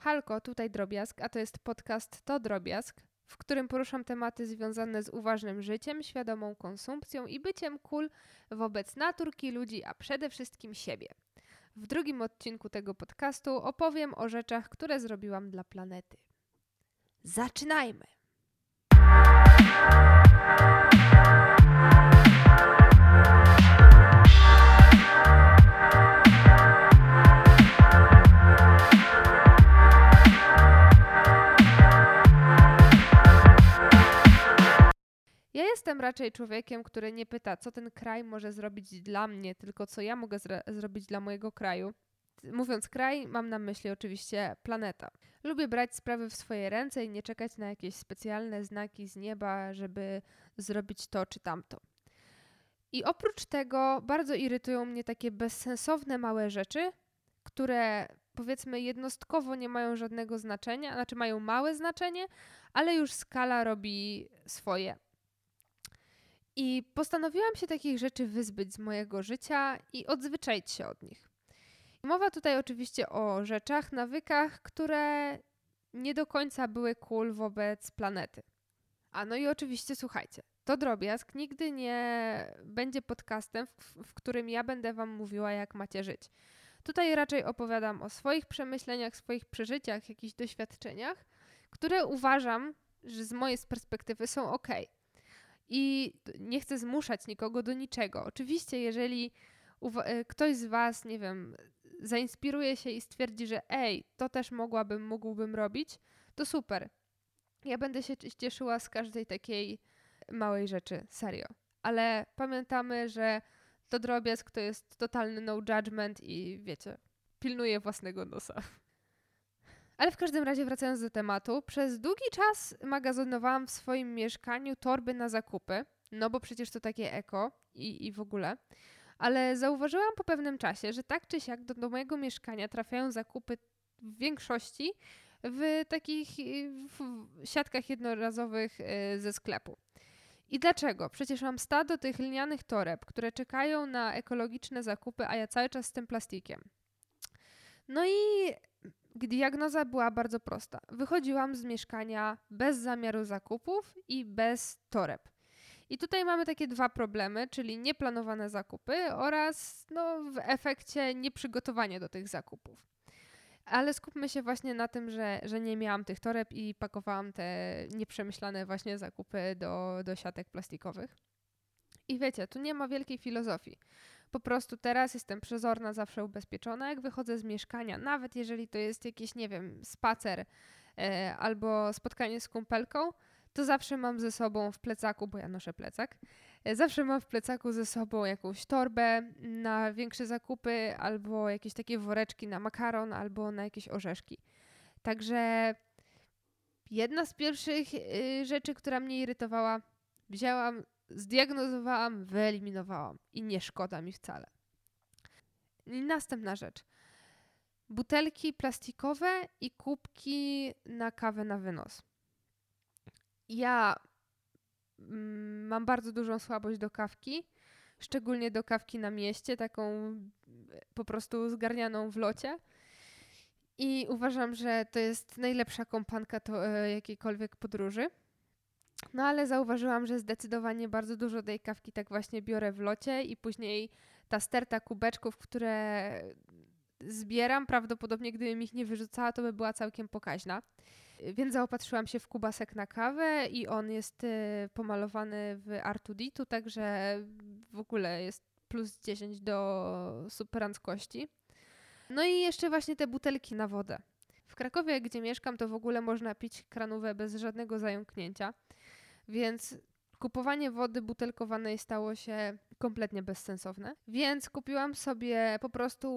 Halko, tutaj Drobiazg, a to jest podcast To Drobiazg, w którym poruszam tematy związane z uważnym życiem, świadomą konsumpcją i byciem cool wobec naturki, ludzi, a przede wszystkim siebie. W drugim odcinku tego podcastu opowiem o rzeczach, które zrobiłam dla planety. Zaczynajmy! Jestem raczej człowiekiem, który nie pyta, co ten kraj może zrobić dla mnie, tylko co ja mogę zrobić dla mojego kraju. Mówiąc kraj, mam na myśli oczywiście planeta. Lubię brać sprawy w swoje ręce i nie czekać na jakieś specjalne znaki z nieba, żeby zrobić to czy tamto. I oprócz tego bardzo irytują mnie takie bezsensowne małe rzeczy, które powiedzmy jednostkowo nie mają żadnego znaczenia, znaczy mają małe znaczenie, ale już skala robi swoje. I postanowiłam się takich rzeczy wyzbyć z mojego życia i odzwyczaić się od nich. Mowa tutaj oczywiście o rzeczach, nawykach, które nie do końca były cool wobec planety. A no i oczywiście słuchajcie, to drobiazg nigdy nie będzie podcastem, w, w którym ja będę wam mówiła, jak macie żyć. Tutaj raczej opowiadam o swoich przemyśleniach, swoich przeżyciach, jakichś doświadczeniach, które uważam, że z mojej perspektywy są ok. I nie chcę zmuszać nikogo do niczego. Oczywiście, jeżeli e, ktoś z Was, nie wiem, zainspiruje się i stwierdzi, że ej, to też mogłabym, mógłbym robić, to super. Ja będę się cieszyła z każdej takiej małej rzeczy, serio. Ale pamiętamy, że to drobiazg to jest totalny no judgment i wiecie, pilnuje własnego nosa. Ale w każdym razie wracając do tematu, przez długi czas magazynowałam w swoim mieszkaniu torby na zakupy, no bo przecież to takie eko i, i w ogóle. Ale zauważyłam po pewnym czasie, że tak czy siak do, do mojego mieszkania trafiają zakupy w większości w takich w siatkach jednorazowych y, ze sklepu. I dlaczego? Przecież mam stado tych lnianych toreb, które czekają na ekologiczne zakupy, a ja cały czas z tym plastikiem. No i diagnoza była bardzo prosta. Wychodziłam z mieszkania bez zamiaru zakupów i bez toreb. I tutaj mamy takie dwa problemy, czyli nieplanowane zakupy oraz no, w efekcie nieprzygotowanie do tych zakupów. Ale skupmy się właśnie na tym, że, że nie miałam tych toreb i pakowałam te nieprzemyślane właśnie zakupy do, do siatek plastikowych. I wiecie, tu nie ma wielkiej filozofii. Po prostu teraz jestem przezorna, zawsze ubezpieczona. Jak wychodzę z mieszkania, nawet jeżeli to jest jakiś, nie wiem, spacer e, albo spotkanie z kumpelką, to zawsze mam ze sobą w plecaku, bo ja noszę plecak, e, zawsze mam w plecaku ze sobą jakąś torbę na większe zakupy, albo jakieś takie woreczki na makaron, albo na jakieś orzeszki. Także jedna z pierwszych y, rzeczy, która mnie irytowała, wzięłam zdiagnozowałam, wyeliminowałam i nie szkoda mi wcale. I następna rzecz. Butelki plastikowe i kubki na kawę na wynos. Ja mm, mam bardzo dużą słabość do kawki, szczególnie do kawki na mieście, taką po prostu zgarnianą w locie. I uważam, że to jest najlepsza kompanka to, e, jakiejkolwiek podróży. No ale zauważyłam, że zdecydowanie bardzo dużo tej kawki tak właśnie biorę w locie i później ta sterta kubeczków, które zbieram, prawdopodobnie gdybym ich nie wyrzucała, to by była całkiem pokaźna. Więc zaopatrzyłam się w kubasek na kawę i on jest y, pomalowany w Artuditu, także w ogóle jest plus 10 do superanckości. No i jeszcze właśnie te butelki na wodę. W Krakowie, gdzie mieszkam, to w ogóle można pić kranówę bez żadnego zająknięcia. Więc kupowanie wody butelkowanej stało się kompletnie bezsensowne. Więc kupiłam sobie po prostu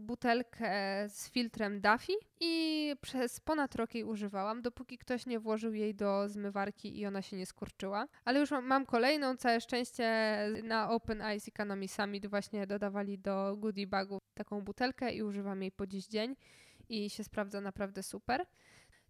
butelkę z filtrem Daffy i przez ponad rok jej używałam, dopóki ktoś nie włożył jej do zmywarki i ona się nie skurczyła. Ale już mam kolejną, całe szczęście na Open Eyes Economy Summit właśnie dodawali do goodie bagu taką butelkę i używam jej po dziś dzień i się sprawdza naprawdę super.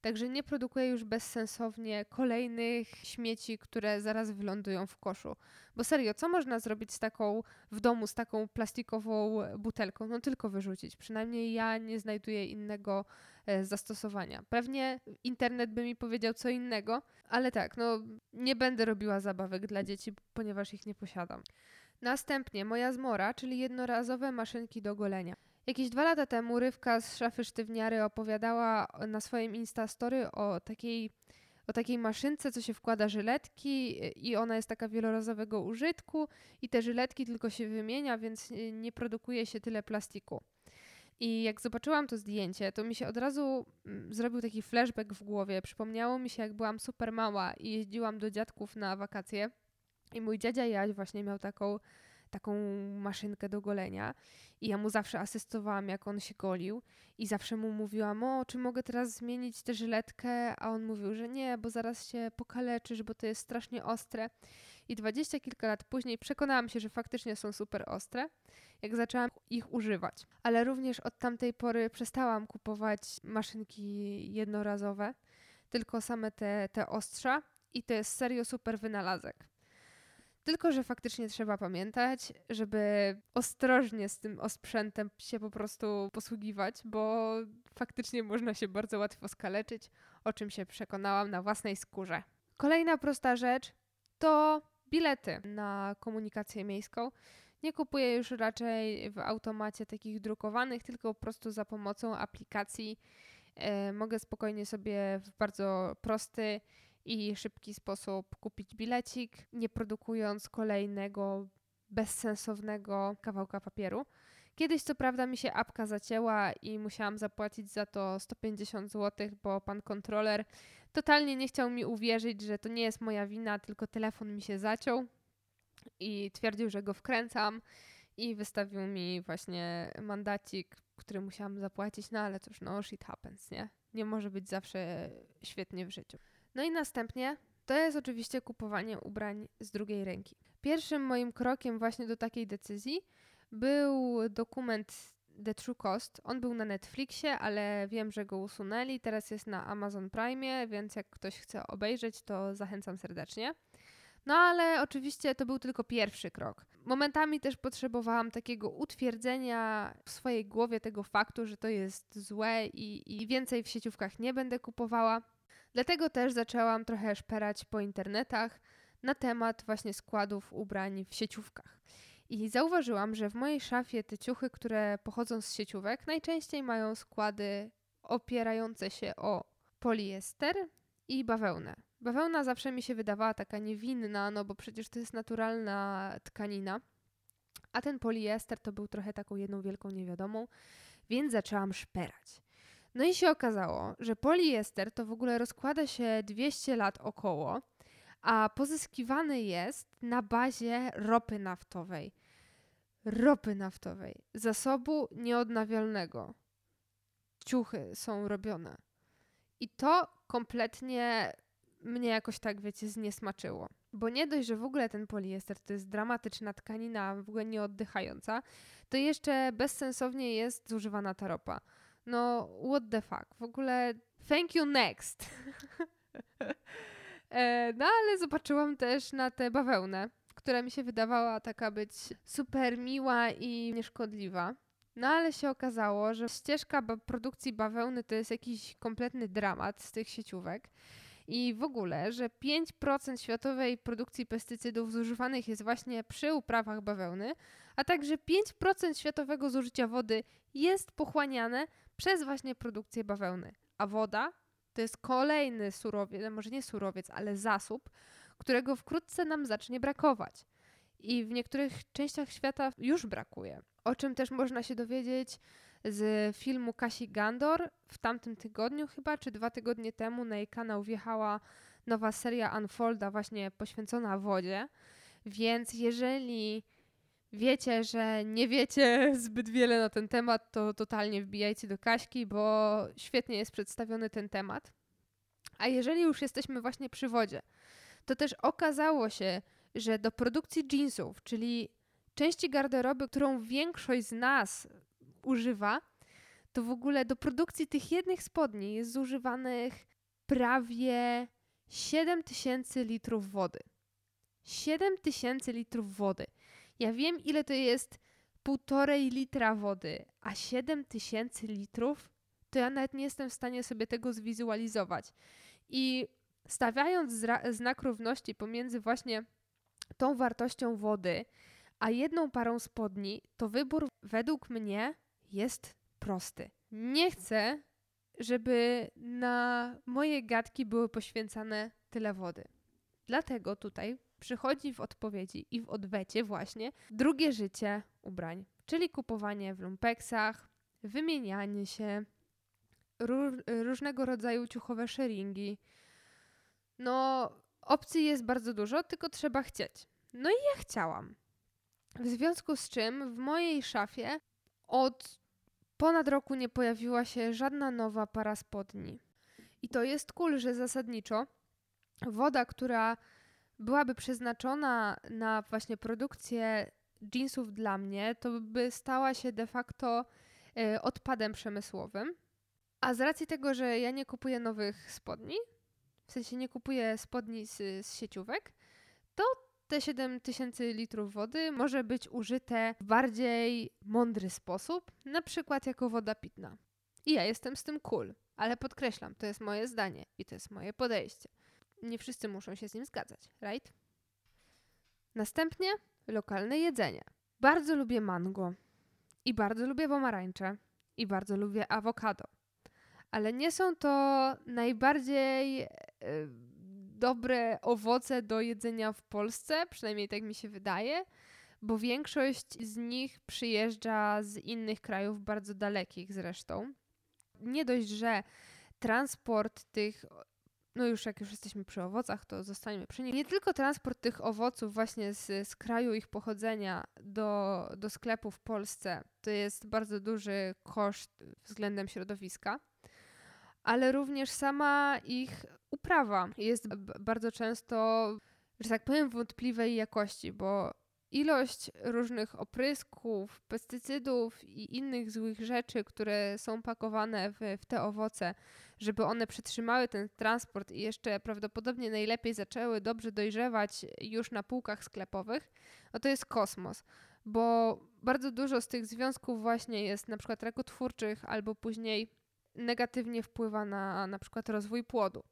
Także nie produkuję już bezsensownie kolejnych śmieci, które zaraz wylądują w koszu. Bo serio, co można zrobić z taką w domu, z taką plastikową butelką? No tylko wyrzucić. Przynajmniej ja nie znajduję innego e, zastosowania. Pewnie internet by mi powiedział co innego, ale tak, no nie będę robiła zabawek dla dzieci, ponieważ ich nie posiadam. Następnie moja zmora, czyli jednorazowe maszynki do golenia. Jakieś dwa lata temu Rywka z szafy sztywniary opowiadała na swoim Instastory o takiej, o takiej maszynce, co się wkłada żyletki i ona jest taka wielorazowego użytku i te żyletki tylko się wymienia, więc nie produkuje się tyle plastiku. I jak zobaczyłam to zdjęcie, to mi się od razu mm, zrobił taki flashback w głowie. Przypomniało mi się, jak byłam super mała i jeździłam do dziadków na wakacje. I mój dziadzia Jaś właśnie miał taką taką maszynkę do golenia i ja mu zawsze asystowałam, jak on się golił i zawsze mu mówiłam, o, czy mogę teraz zmienić tę żyletkę, a on mówił, że nie, bo zaraz się pokaleczysz, bo to jest strasznie ostre. I dwadzieścia kilka lat później przekonałam się, że faktycznie są super ostre, jak zaczęłam ich używać. Ale również od tamtej pory przestałam kupować maszynki jednorazowe, tylko same te, te ostrza i to jest serio super wynalazek. Tylko, że faktycznie trzeba pamiętać, żeby ostrożnie z tym osprzętem się po prostu posługiwać, bo faktycznie można się bardzo łatwo skaleczyć, o czym się przekonałam na własnej skórze. Kolejna prosta rzecz to bilety na komunikację miejską. Nie kupuję już raczej w automacie takich drukowanych, tylko po prostu za pomocą aplikacji e, mogę spokojnie sobie w bardzo prosty i szybki sposób kupić bilecik, nie produkując kolejnego bezsensownego kawałka papieru. Kiedyś co prawda mi się apka zacięła i musiałam zapłacić za to 150 zł, bo pan kontroler totalnie nie chciał mi uwierzyć, że to nie jest moja wina, tylko telefon mi się zaciął i twierdził, że go wkręcam i wystawił mi właśnie mandacik, który musiałam zapłacić, no ale cóż, no shit happens, nie? Nie może być zawsze świetnie w życiu. No i następnie to jest oczywiście kupowanie ubrań z drugiej ręki. Pierwszym moim krokiem właśnie do takiej decyzji był dokument The True Cost. On był na Netflixie, ale wiem, że go usunęli. Teraz jest na Amazon Prime, więc jak ktoś chce obejrzeć, to zachęcam serdecznie. No ale oczywiście to był tylko pierwszy krok. Momentami też potrzebowałam takiego utwierdzenia w swojej głowie tego faktu, że to jest złe i, i więcej w sieciówkach nie będę kupowała. Dlatego też zaczęłam trochę szperać po internetach na temat właśnie składów ubrań w sieciówkach. I zauważyłam, że w mojej szafie te ciuchy, które pochodzą z sieciówek, najczęściej mają składy opierające się o poliester i bawełnę. Bawełna zawsze mi się wydawała taka niewinna, no bo przecież to jest naturalna tkanina, a ten poliester to był trochę taką jedną wielką niewiadomą, więc zaczęłam szperać. No i się okazało, że poliester to w ogóle rozkłada się 200 lat około, a pozyskiwany jest na bazie ropy naftowej. Ropy naftowej, zasobu nieodnawialnego. Ciuchy są robione. I to kompletnie mnie jakoś tak, wiecie, zniesmaczyło. Bo nie dość, że w ogóle ten poliester to jest dramatyczna tkanina, w ogóle nieoddychająca, to jeszcze bezsensownie jest zużywana ta ropa. No, what the fuck. W ogóle thank you next. e, no, ale zobaczyłam też na tę bawełnę, która mi się wydawała taka być super miła i nieszkodliwa. No ale się okazało, że ścieżka produkcji bawełny to jest jakiś kompletny dramat z tych sieciówek. I w ogóle, że 5% światowej produkcji pestycydów zużywanych jest właśnie przy uprawach bawełny, a także 5% światowego zużycia wody jest pochłaniane przez właśnie produkcję bawełny. A woda to jest kolejny surowiec, no może nie surowiec, ale zasób, którego wkrótce nam zacznie brakować. I w niektórych częściach świata już brakuje. O czym też można się dowiedzieć z filmu Kasi Gandor. W tamtym tygodniu chyba, czy dwa tygodnie temu na jej kanał wjechała nowa seria Unfolda właśnie poświęcona wodzie. Więc jeżeli wiecie, że nie wiecie zbyt wiele na ten temat, to totalnie wbijajcie do Kaśki, bo świetnie jest przedstawiony ten temat. A jeżeli już jesteśmy właśnie przy wodzie, to też okazało się, że do produkcji jeansów, czyli części garderoby, którą większość z nas używa, to w ogóle do produkcji tych jednych spodni jest zużywanych prawie 7 tysięcy litrów wody. 7 tysięcy litrów wody. Ja wiem, ile to jest półtorej litra wody, a 7 tysięcy litrów, to ja nawet nie jestem w stanie sobie tego zwizualizować. I stawiając znak równości pomiędzy właśnie tą wartością wody, a jedną parą spodni, to wybór według mnie jest prosty. Nie chcę, żeby na moje gadki były poświęcane tyle wody. Dlatego tutaj przychodzi w odpowiedzi i w odwecie właśnie drugie życie ubrań, czyli kupowanie w lumpeksach, wymienianie się, różnego rodzaju ciuchowe sharingi. No, opcji jest bardzo dużo, tylko trzeba chcieć. No i ja chciałam. W związku z czym w mojej szafie od ponad roku nie pojawiła się żadna nowa para spodni. I to jest cool, że zasadniczo woda, która byłaby przeznaczona na właśnie produkcję jeansów dla mnie, to by stała się de facto y, odpadem przemysłowym. A z racji tego, że ja nie kupuję nowych spodni, w sensie nie kupuję spodni z, z sieciówek, to te 7000 litrów wody może być użyte w bardziej mądry sposób, na przykład jako woda pitna. I ja jestem z tym cool, ale podkreślam, to jest moje zdanie i to jest moje podejście. Nie wszyscy muszą się z nim zgadzać, right? Następnie lokalne jedzenie. Bardzo lubię mango i bardzo lubię pomarańcze i bardzo lubię awokado. Ale nie są to najbardziej yy, dobre owoce do jedzenia w Polsce, przynajmniej tak mi się wydaje, bo większość z nich przyjeżdża z innych krajów, bardzo dalekich zresztą. Nie dość, że transport tych no już jak już jesteśmy przy owocach, to zostańmy przy nich. Nie tylko transport tych owoców właśnie z, z kraju ich pochodzenia do, do sklepu w Polsce to jest bardzo duży koszt względem środowiska, ale również sama ich uprawa jest bardzo często, że tak powiem, wątpliwej jakości, bo ilość różnych oprysków, pestycydów i innych złych rzeczy, które są pakowane w, w, te owoce, żeby one przetrzymały ten transport i jeszcze prawdopodobnie najlepiej zaczęły dobrze dojrzewać już na półkach sklepowych, no to jest kosmos. Bo bardzo dużo z tych związków właśnie jest na przykład rakotwórczych albo później negatywnie wpływa na na przykład rozwój płodu.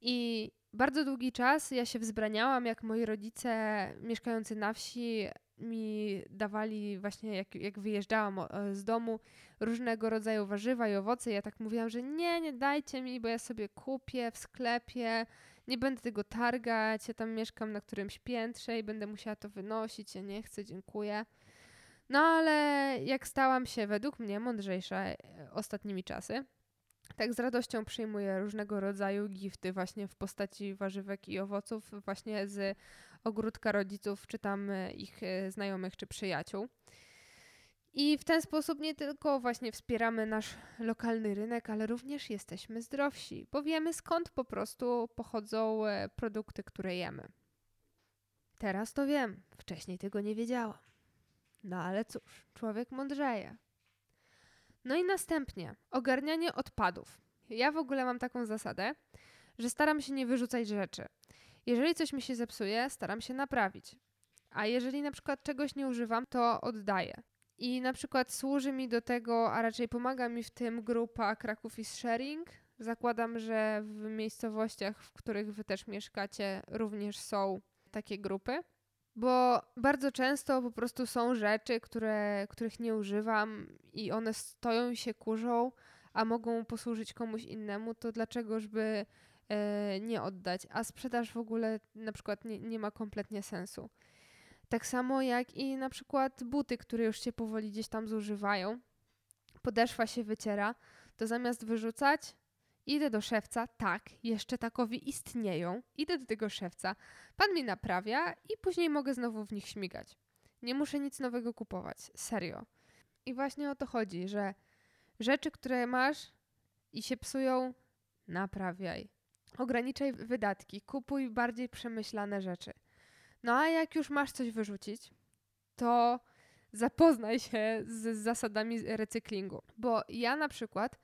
I bardzo długi czas ja się wzbraniałam, jak moi rodzice mieszkający na wsi mi dawali właśnie, jak, jak wyjeżdżałam z domu, różnego rodzaju warzywa i owoce. Ja tak mówiłam, że nie, nie dajcie mi, bo ja sobie kupię w sklepie, nie będę tego targać, ja tam mieszkam na którymś piętrze i będę musiała to wynosić, ja nie chcę, dziękuję. No ale jak stałam się według mnie mądrzejsza e, ostatnimi czasy, tak z radością przyjmuję różnego rodzaju gifty właśnie w postaci warzywek i owoców właśnie z ogródka rodziców, czy tam e, ich e, znajomych czy przyjaciół. I w ten sposób nie tylko właśnie wspieramy nasz lokalny rynek, ale również jesteśmy zdrowsi, bo wiemy skąd po prostu pochodzą produkty, które jemy. Teraz to wiem, wcześniej tego nie wiedziałam. No ale cóż, człowiek mądrzeje. No i następnie ogarnianie odpadów. Ja w ogóle mam taką zasadę, że staram się nie wyrzucać rzeczy. Jeżeli coś mi się zepsuje, staram się naprawić. A jeżeli na przykład czegoś nie używam, to oddaję. I na przykład służy mi do tego, a raczej pomaga mi w tym grupa Kraków is Sharing. Zakładam, że w miejscowościach, w których wy też mieszkacie, również są takie grupy bo bardzo często po prostu są rzeczy, które, których nie używam i one stoją się kurzą, a mogą posłużyć komuś innemu, to dlaczego, żeby e, nie oddać? A sprzedaż w ogóle na przykład nie, nie ma kompletnie sensu. Tak samo jak i na przykład buty, które już się powoli gdzieś tam zużywają, podeszwa się wyciera, to zamiast wyrzucać, Idę do szewca, tak, jeszcze takowi istnieją. Idę do tego szewca, pan mi naprawia i później mogę znowu w nich śmigać. Nie muszę nic nowego kupować, serio. I właśnie o to chodzi, że rzeczy, które masz i się psują, naprawiaj. Ograniczaj wydatki, kupuj bardziej przemyślane rzeczy. No a jak już masz coś wyrzucić, to zapoznaj się z zasadami recyklingu. Bo ja na przykład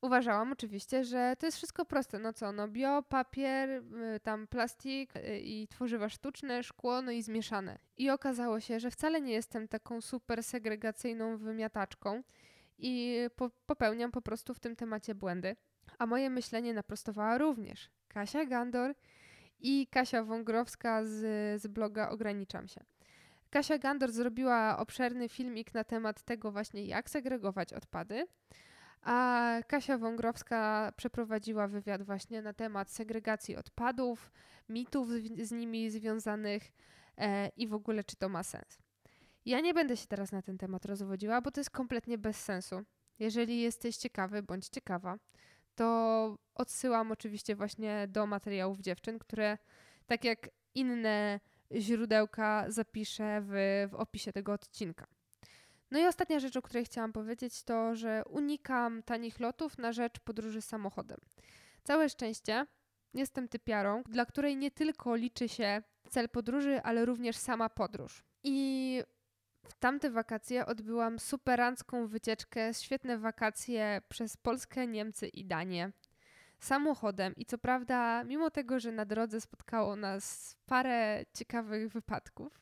Uważałam oczywiście, że to jest wszystko proste. No co, no bio, papier, y, tam plastik y, i tworzywa sztuczne, szkło, no i zmieszane. I okazało się, że wcale nie jestem taką super segregacyjną wymiataczką i po popełniam po prostu w tym temacie błędy. A moje myślenie naprostowała również Kasia Gandor i Kasia Wągrowska z, z bloga Ograniczam się. Kasia Gandor zrobiła obszerny filmik na temat tego właśnie, jak segregować odpady, a Kasia Wągrowska przeprowadziła wywiad właśnie na temat segregacji odpadów, mitów z, nimi związanych e, i w ogóle, czy to ma sens. Ja nie będę się teraz na ten temat rozwodziła, bo to jest kompletnie bez sensu. Jeżeli jesteś ciekawy bądź ciekawa, to odsyłam oczywiście właśnie do materiałów dziewczyn, które tak jak inne źródełka zapiszę w, w opisie tego odcinka. No i ostatnia rzecz, o której chciałam powiedzieć, to, że unikam tanich lotów na rzecz podróży samochodem. Całe szczęście jestem typiarą, dla której nie tylko liczy się cel podróży, ale również sama podróż. I w tamte wakacje odbyłam superancką wycieczkę, świetne wakacje przez Polskę, Niemcy i Danię samochodem. I co prawda, mimo tego, że na drodze spotkało nas parę ciekawych wypadków,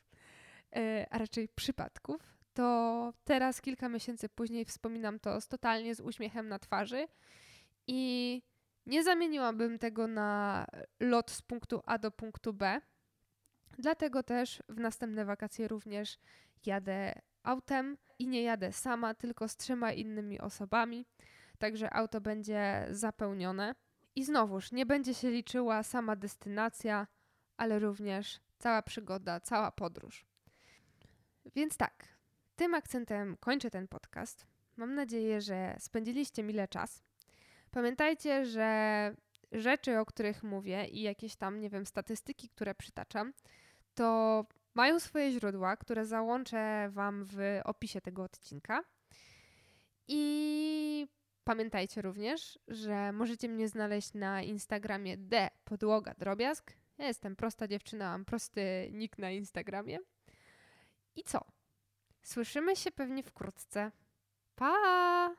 e, a raczej przypadków, to teraz, kilka miesięcy później, wspominam to z totalnie z uśmiechem na twarzy i nie zamieniłabym tego na lot z punktu A do punktu B. Dlatego też w następne wakacje również jadę autem i nie jadę sama, tylko z trzema innymi osobami. Także auto będzie zapełnione. I znowuż nie będzie się liczyła sama destynacja, ale również cała przygoda, cała podróż. Więc tak, tym akcentem kończę ten podcast. Mam nadzieję, że spędziliście mile czas. Pamiętajcie, że rzeczy, o których mówię i jakieś tam, nie wiem, statystyki, które przytaczam, to mają swoje źródła, które załączę Wam w opisie tego odcinka. I pamiętajcie również, że możecie mnie znaleźć na Instagramie d podłoga drobiazg. Ja jestem prosta dziewczyna, mam prosty nick na Instagramie. I co? Słyszymy się pewnie wkrótce. Pa!